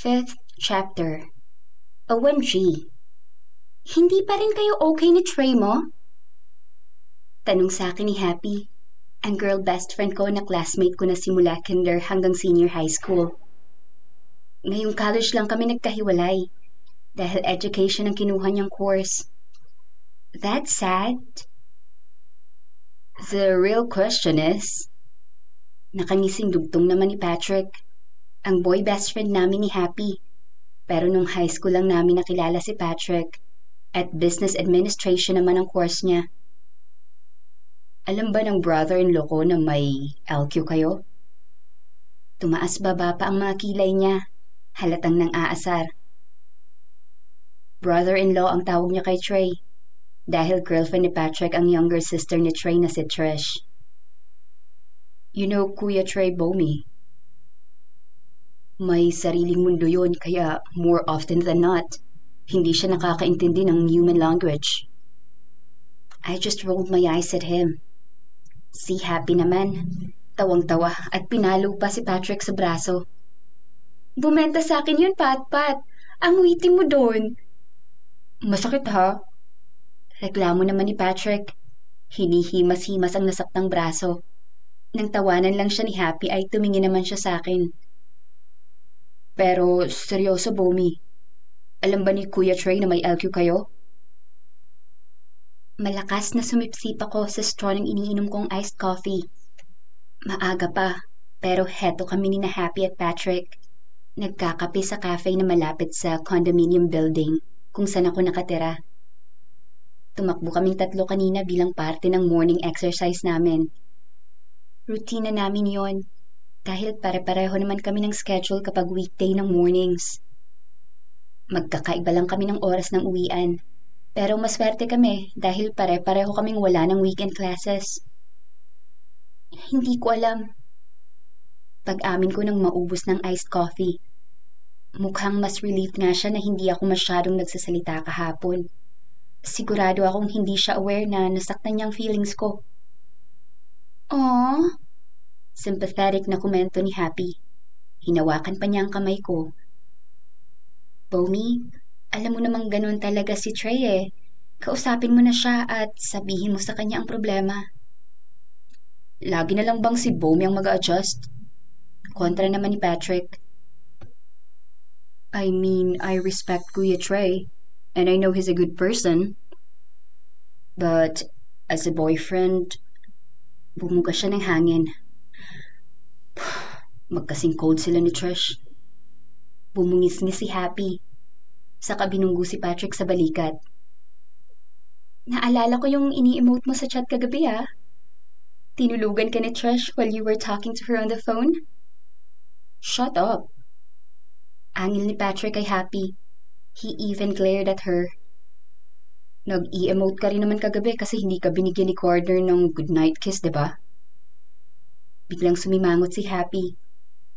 Fifth chapter. OMG. Hindi pa rin kayo okay ni Trey mo? Tanong sa akin ni Happy, ang girl best friend ko na classmate ko na simula kinder hanggang senior high school. Ngayong college lang kami nagkahiwalay dahil education ang kinuha niyang course. That's sad. The real question is, nakangising dugtong naman ni Patrick, ang boy best friend namin ni Happy. Pero nung high school lang namin nakilala si Patrick at business administration naman ang course niya. Alam ba ng brother-in-law ko na may LQ kayo? Tumaas baba pa ang mga kilay niya, halatang nang aasar. Brother-in-law ang tawag niya kay Trey dahil girlfriend ni Patrick ang younger sister ni Trey na si Trish. You know Kuya Trey Bomi. May sariling mundo yon kaya more often than not, hindi siya nakakaintindi ng human language. I just rolled my eyes at him. Si Happy naman, tawang-tawa at pinalo pa si Patrick sa braso. Bumenta sa akin yun, Pat-Pat. Ang witty mo doon. Masakit ha? Reklamo naman ni Patrick. Hinihimas-himas ang nasaktang braso. Nang tawanan lang siya ni Happy ay tumingin naman siya sa akin. Pero seryoso, Bomi. Alam ba ni Kuya Trey na may LQ kayo? Malakas na sumipsip ako sa straw ng iniinom kong iced coffee. Maaga pa, pero heto kami ni na Happy at Patrick. Nagkakape sa cafe na malapit sa condominium building kung saan ako nakatira. Tumakbo kaming tatlo kanina bilang parte ng morning exercise namin. Routine na namin yon dahil pare-pareho naman kami ng schedule kapag weekday ng mornings. Magkakaiba lang kami ng oras ng uwian. Pero maswerte kami dahil pare-pareho kaming wala ng weekend classes. Hindi ko alam. Pag-amin ko nang maubos ng iced coffee. Mukhang mas relieved nga siya na hindi ako masyadong nagsasalita kahapon. Sigurado akong hindi siya aware na nasaktan niyang feelings ko. Aww, sympathetic na komento ni Happy. Hinawakan pa niya ang kamay ko. Bomi, alam mo namang ganun talaga si Trey eh. Kausapin mo na siya at sabihin mo sa kanya ang problema. Lagi na lang bang si Bomi ang mag-adjust? Kontra naman ni Patrick. I mean, I respect Kuya Trey, and I know he's a good person. But, as a boyfriend, bumuga siya ng hangin. Magkasing cold sila ni Trish. Bumungis-ngis si Happy. Saka binunggo si Patrick sa balikat. Naalala ko yung ini-emote mo sa chat kagabi ah. Tinulugan ka ni Trish while you were talking to her on the phone? Shut up. Angil ni Patrick ay happy. He even glared at her. Nag-e-emote ka rin naman kagabi kasi hindi ka binigyan ni Corner ng goodnight kiss, di ba? Biglang sumimangot si Happy.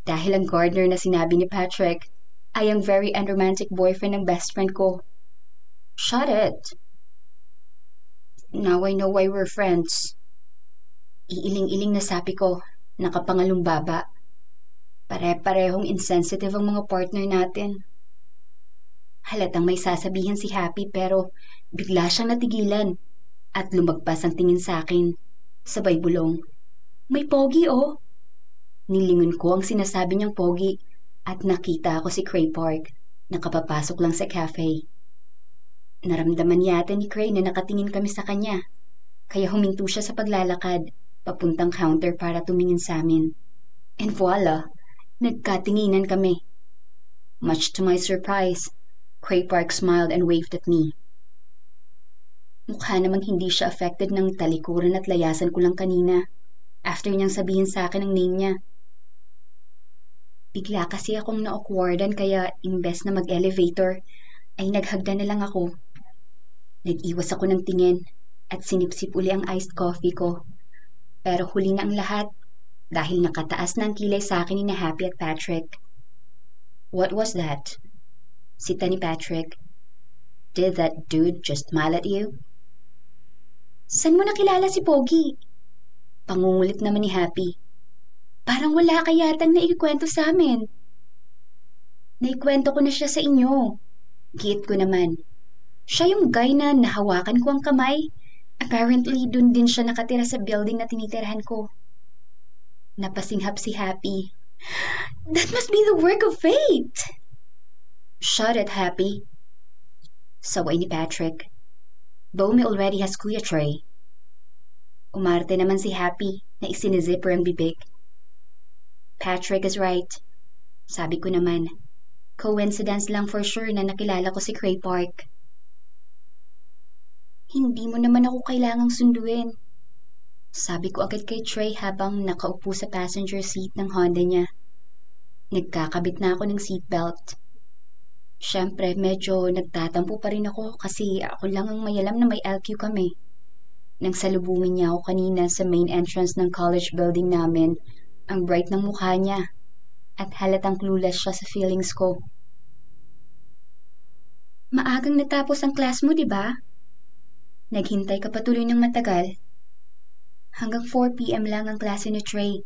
Dahil ang Gardner na sinabi ni Patrick ay ang very unromantic boyfriend ng best friend ko. Shut it! Now I know why we're friends. Iiling-iling na sabi ko, nakapangalong baba. Pare-parehong insensitive ang mga partner natin. Halatang may sasabihin si Happy pero bigla siyang natigilan at lumagpas ang tingin sa akin. Sabay bulong. May pogi oh! Nilingon ko ang sinasabi niyang pogi at nakita ako si Cray Park nakapapasok lang sa cafe. Naramdaman yata ni Cray na nakatingin kami sa kanya kaya huminto siya sa paglalakad papuntang counter para tumingin sa amin. And voila! Nagkatinginan kami. Much to my surprise, Cray Park smiled and waved at me. Mukha namang hindi siya affected ng talikuran at layasan ko lang kanina after niyang sabihin sa akin ang name niya. Bigla kasi akong na-awkwardan kaya imbes na mag-elevator ay naghagda na lang ako. Nag-iwas ako ng tingin at sinipsip uli ang iced coffee ko. Pero huli na ang lahat dahil nakataas na ang kilay sa akin ni Happy at Patrick. What was that? Sita ni Patrick. Did that dude just smile at you? San mo nakilala si Pogi? Pangungulit naman ni Happy. Parang wala ka yatang naikwento sa amin. Naikwento ko na siya sa inyo. Giit ko naman. Siya yung guy na nahawakan ko ang kamay. Apparently, dun din siya nakatira sa building na tinitirahan ko. Napasinghap si Happy. That must be the work of fate! Shut it, Happy. Saway ni Patrick. Bomi already has Kuya Trey. Umarte naman si Happy na isinizipper ang bibig. Patrick is right. Sabi ko naman, coincidence lang for sure na nakilala ko si Cray Park. Hindi mo naman ako kailangang sunduin. Sabi ko agad kay Trey habang nakaupo sa passenger seat ng Honda niya. Nagkakabit na ako ng seatbelt. Siyempre, medyo nagtatampo pa rin ako kasi ako lang ang may alam na may LQ kami. Nang salubungin niya ako kanina sa main entrance ng college building namin, ang bright ng mukha niya at halatang clueless siya sa feelings ko. Maagang natapos ang class mo, di ba? Naghintay ka patuloy ng matagal. Hanggang 4pm lang ang klase ni Trey.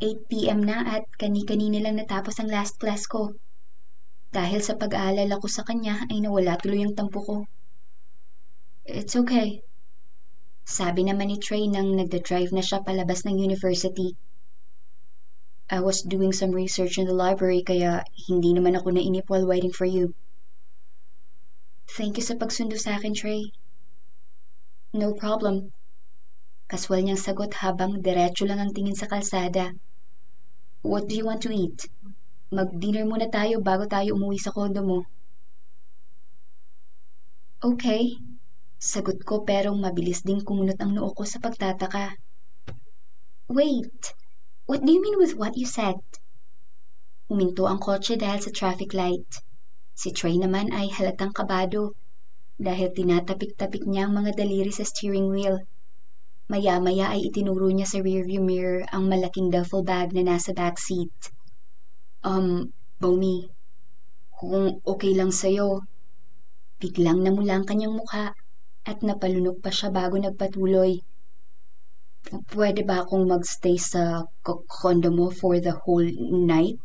8pm na at kani-kanina lang natapos ang last class ko. Dahil sa pag-aalala ko sa kanya ay nawala tuloy ang tampo ko. It's okay. Sabi naman ni Trey nang nagda-drive na siya palabas ng university. I was doing some research in the library kaya hindi naman ako nainip while waiting for you. Thank you sa pagsundo sa akin, Trey. No problem. Kaswal niyang sagot habang diretso lang ang tingin sa kalsada. What do you want to eat? Mag-dinner muna tayo bago tayo umuwi sa kondo mo. Okay. Sagot ko pero mabilis ding kumunot ang noo ko sa pagtataka. Wait, what do you mean with what you said? Huminto ang kotse dahil sa traffic light. Si Trey naman ay halatang kabado dahil tinatapik-tapik niya ang mga daliri sa steering wheel. Maya-maya ay itinuro niya sa rearview mirror ang malaking duffel bag na nasa backseat. Um, Bomi, kung okay lang sa'yo, biglang namula ang kanyang mukha at napalunok pa siya bago nagpatuloy. Pwede ba akong magstay sa kondo mo for the whole night?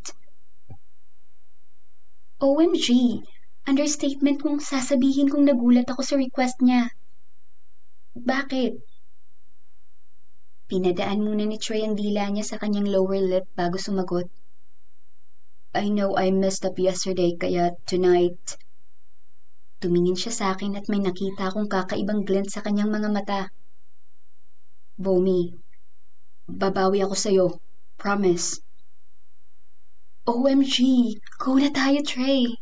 OMG! Understatement kung sasabihin kong nagulat ako sa request niya. Bakit? Pinadaan muna ni Trey ang dila niya sa kanyang lower lip bago sumagot. I know I messed up yesterday kaya tonight... Tumingin siya sa akin at may nakita akong kakaibang glint sa kanyang mga mata. Bomi, babawi ako sa'yo. Promise. OMG! Go na tayo, Trey!